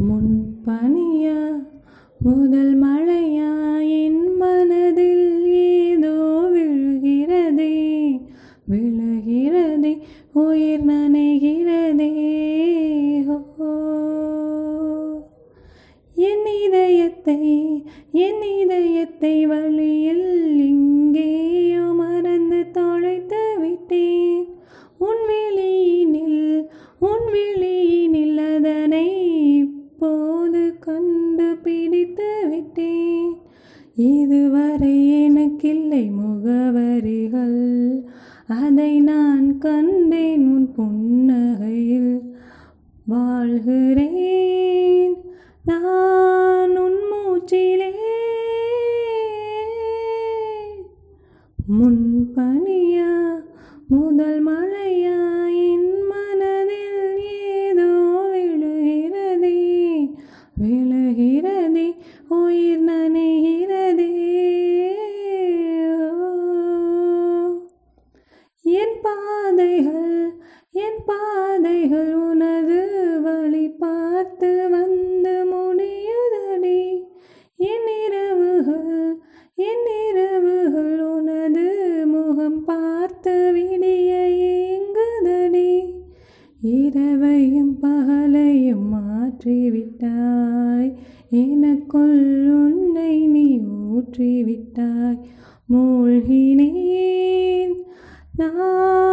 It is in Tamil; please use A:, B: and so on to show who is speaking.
A: முன்பனியா முதல் மழையா என் மனதில் ஏதோ விழுகிறதே விழுகிறதே உயிர் நனைகிறதே என் இதயத்தை என் இதய வித்தை வழியில் எங்கேயோ மறந்து தொலைத்து விட்டேன். உன் வெளியினில் உன் வெளியினில் அதனை இப்போது கண்டுபிடித்து விட்டேன். இதுவரை எனக்கில்லை முகவரிகள். அதை நான் கண்டேன் உன் புன்னகையில். வாழ்கிறேன். நான் உன் மூச்சிலே முன்பனியா முதல் மலையா என் மனதில் ஏதோ விழுகிறதே விழுகிறதே உயிர் நனைகிறதே. என் பாதைகள் என் பாதைகள் உன விடிய ஏங்குதடி இரவையும் பகலையும் மாற்றிவிட்டாய். எனக்குள் உன்னை நீ ஊற்றிவிட்டாய். மூழ்கினேன். நான்